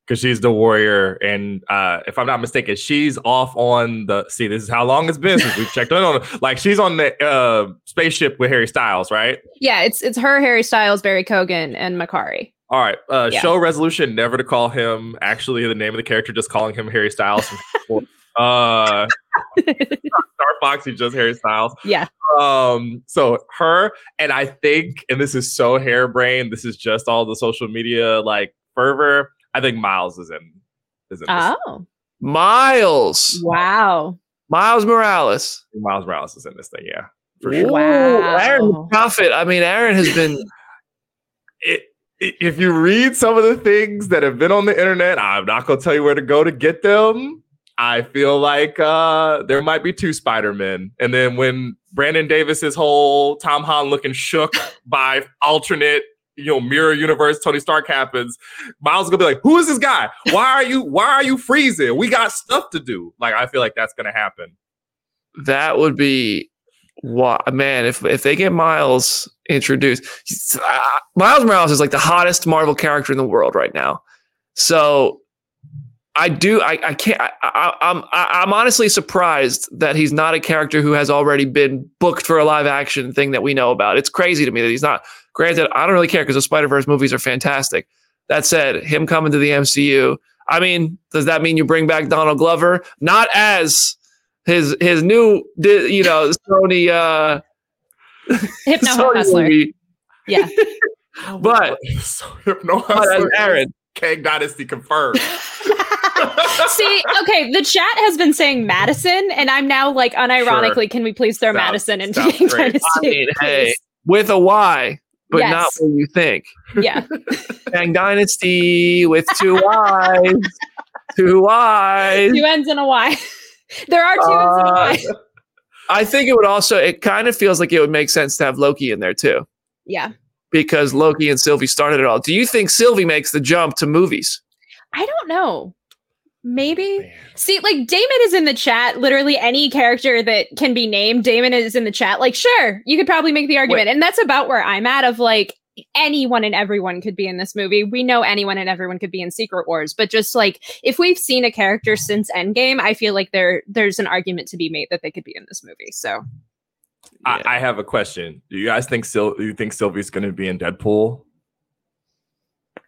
Because she's the warrior, and uh, if I'm not mistaken, she's off on the. See, this is how long it's been since we've checked in on. Like she's on the uh, spaceship with Harry Styles, right? Yeah, it's it's her, Harry Styles, Barry Keoghan, and Makkari. All right. Uh, yeah. Show resolution never to call him actually the name of the character, just calling him Harry Styles. uh, Star Fox, he's just Harry Styles. Yeah. Um. So her and I think, and this is so harebrained. This is just all the social media like fervor. I think Miles is in. Is in oh. Miles. Wow. Miles Morales. Miles Morales is in this thing. Yeah. For sure. Wow. Aaron the Prophet. I mean, Aaron has been. it if you read some of the things that have been on the internet, I'm not going to tell you where to go to get them. I feel like uh, there might be two Spider Men, and then when Brandon Davis's whole Tom Holland looking shook by alternate, you know, mirror universe Tony Stark happens, Miles is gonna be like, "Who is this guy? Why are you? Why are you freezing? We got stuff to do." Like, I feel like that's gonna happen. That would be what man if if they get Miles introduced, uh, Miles Morales is like the hottest Marvel character in the world right now. So I do I I can't I, I, I'm I'm honestly surprised that he's not a character who has already been booked for a live action thing that we know about. It's crazy to me that he's not. Granted, I don't really care because the Spider Verse movies are fantastic, that said him coming to the MCU. I mean, does that mean you bring back Donald Glover? Not as his his new, you know, Sony uh Hypno Sony Hustler. movie, Yeah. but, so, no but as hustler. Aaron. Kang Dynasty confirmed. See, okay, the chat has been saying Madison, and I'm now like unironically, Sure. can we please throw Sounds- Madison into sounds King great. Dynasty? I mean, hey, with a Y, but not what you think. Yeah. Kang Dynasty with two Y's. two Y's. Two ends and a Y. there are two ends and a Y. Uh, think it would also, it kind of feels like it would make sense to have Loki in there too, Yeah. because Loki and Sylvie started it all. Do you think Sylvie makes the jump to movies? I don't know. Maybe. See, like Damon is in the chat. Literally any character that can be named, Damon is in the chat. Like, sure, you could probably make the argument. And that's about where I'm at of like anyone and everyone could be in this movie. We know anyone and everyone could be in Secret Wars, but just like if we've seen a character since Endgame, I feel like there there's an argument to be made that they could be in this movie. So I, I have a question. Do you guys think Sil- do you think Sylvie's going to be in Deadpool?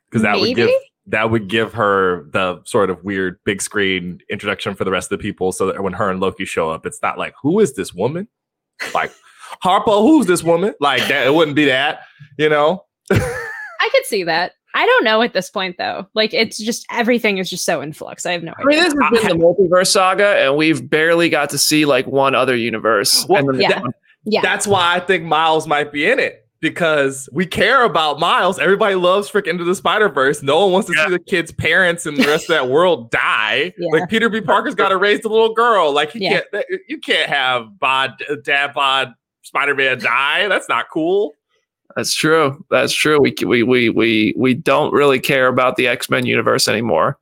Because that would give Maybe? That would give her the sort of weird big screen introduction for the rest of the people, so that when her and Loki show up, it's not like who is this woman? Like Harpo, who's this woman? Like that. It wouldn't be that, you know. I could see that. I don't know at this point though. Like it's just everything is just so in flux. I have no I mean, idea. this has been the multiverse saga, and we've barely got to see like one other universe. Well, and then yeah. Yeah. That's why I think Miles might be in it because we care about Miles. Everybody loves freaking Into the Spider Verse. No one wants to Yeah. see the kid's parents and the rest of that world die. Yeah. Like Peter B. Parker's got to raise the little girl. Like he Yeah. can't. You can't have bod uh, dad bod Spider Man die. That's not cool. That's true. That's true. We we we we we don't really care about the X Men universe anymore.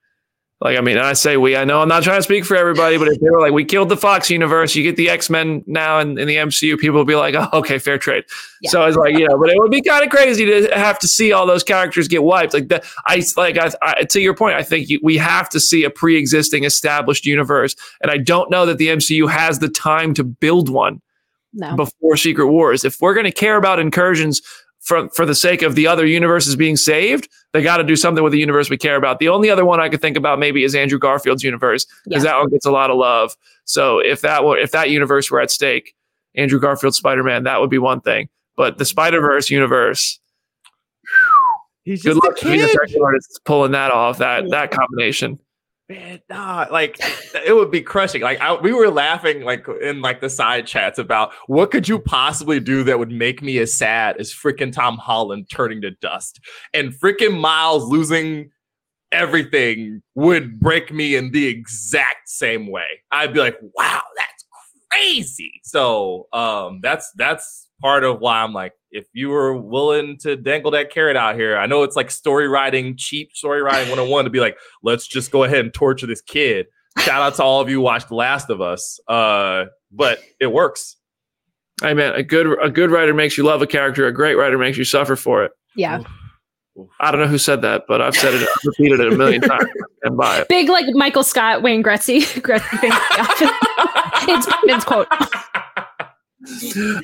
Like I mean, I say we. I know I'm not trying to speak for everybody, but if they were like, we killed the Fox universe, you get the X Men now in, in the MCU, people will be like, oh, okay, fair trade. Yeah. So it's like, you know, but it would be kind of crazy to have to see all those characters get wiped. Like that, I like I, I to your point. I think you, we have to see a pre-existing established universe, and I don't know that the MCU has the time to build one no. before Secret Wars. If we're going to care about incursions for for the sake of the other universes being saved, they got to do something with the universe we care about. The only other one I could think about maybe is Andrew Garfield's universe because Yeah. that one gets a lot of love. So if that were if that universe were at stake, Andrew Garfield Spider Man, that would be one thing. But the Spider Verse universe, He's good just a luck to the kid. effect pulling that off. That that combination. Man, nah, like it would be crushing. Like I, we were laughing like in like the side chats about what could you possibly do that would make me as sad as freaking Tom Holland turning to dust and freaking Miles losing everything would break me in the exact same way. I'd be like, wow, crazy. So um that's that's part of why I'm like, if you were willing to dangle that carrot out here, I know it's like story writing, cheap story writing 101 to be like, let's just go ahead and torture this kid. Shout out to all of you who watched The Last of Us. Uh, but it works. I mean, a good a good writer makes you love a character. A great writer makes you suffer for it. yeah. I don't know who said that, but I've said it, I've repeated it a million times and by it. Big like Michael Scott, Wayne Gretzky. Gretzky thing. it's Batman's quote.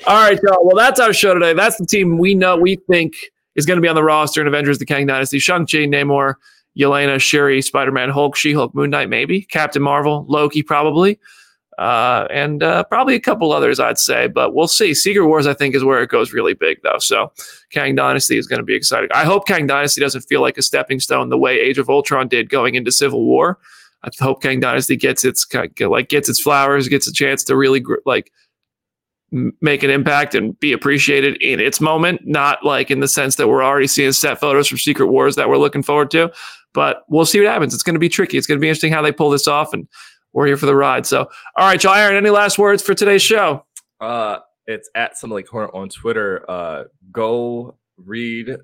All right, y'all. Well, that's our show today. That's the team we know we think is going to be on the roster in Avengers: The Kang Dynasty. Shang-Chi, Namor, Yelena, Shuri, Spider-Man, Hulk, She-Hulk, Moon Knight, maybe Captain Marvel, Loki, probably, uh, and uh, probably a couple others, I'd say. But we'll see. Secret Wars, I think, is where it goes really big, though. So Kang Dynasty is going to be exciting. I hope Kang Dynasty doesn't feel like a stepping stone the way Age of Ultron did going into Civil War. I hope Kang Dynasty gets its like gets its flowers, gets a chance to really like make an impact and be appreciated in its moment, not like in the sense that we're already seeing set photos from Secret Wars that we're looking forward to. But we'll see what happens. It's going to be tricky. It's going to be interesting how they pull this off, and we're here for the ride. So, all right, y'all. Aaron, any last words for today's show? Uh, it's at Somebody Corner on Twitter. Uh, go read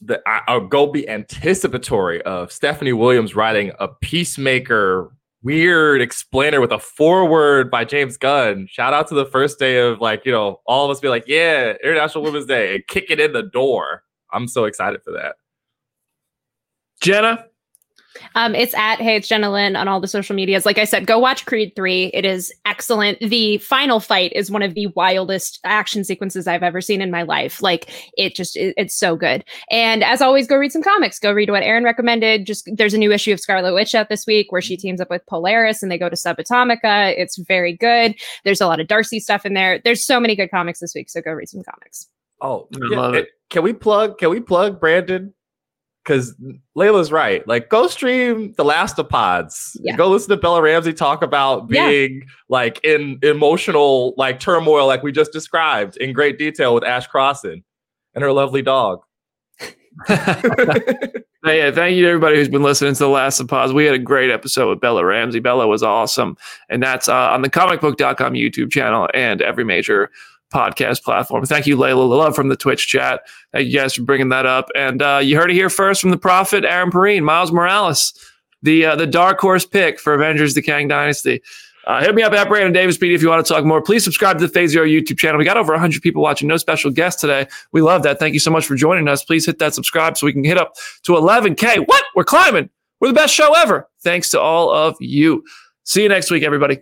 the. I, I'll go be anticipatory of Stephanie Williams writing a Peacemaker weird explainer with a foreword by James Gunn. Shout out to the first day of like you know all of us be like, yeah, International Women's Day and kick it in the door. I'm so excited for that. Jenna, Um, it's at Hey, it's Jenna Lynn on all the social medias. Like I said, go watch Creed 3. It is excellent. The final fight is one of the wildest action sequences I've ever seen in my life. Like it just, it, it's so good. And as always, go read some comics. Go read what Aaron recommended. Just there's a new issue of Scarlet Witch out this week where she teams up with Polaris and they go to Subatomica. It's very good. There's a lot of Darcy stuff in there. There's so many good comics this week. So go read some comics. Oh, I love it. Can we plug? Can we plug Brandon? Because Layla's right. Like, go stream the Last of Pods. Yeah. Go listen to Bella Ramsey talk about Yeah. being like in emotional like turmoil, like we just described in great detail with Ash Crossan and her lovely dog. Yeah, thank you to everybody who's been listening to the last of Pods. We had a great episode with Bella Ramsey. Bella was awesome. And that's uh, on the comicbook.com YouTube channel and every major podcast platform. Thank you, Layla Love from the Twitch chat. Thank you guys for bringing that up. And uh, you heard it here first from the prophet, Aaron Perine, Miles Morales, the uh, the dark horse pick for Avengers the Kang Dynasty. Uh, hit me up at Brandon Davis Beat if you want to talk more. Please subscribe to the Phase Zero YouTube channel. We got over 100 people watching. No special guests today. We love that. Thank you so much for joining us. Please hit that subscribe so we can hit up to 11K. What? We're climbing. We're the best show ever. Thanks to all of you. See you next week, everybody.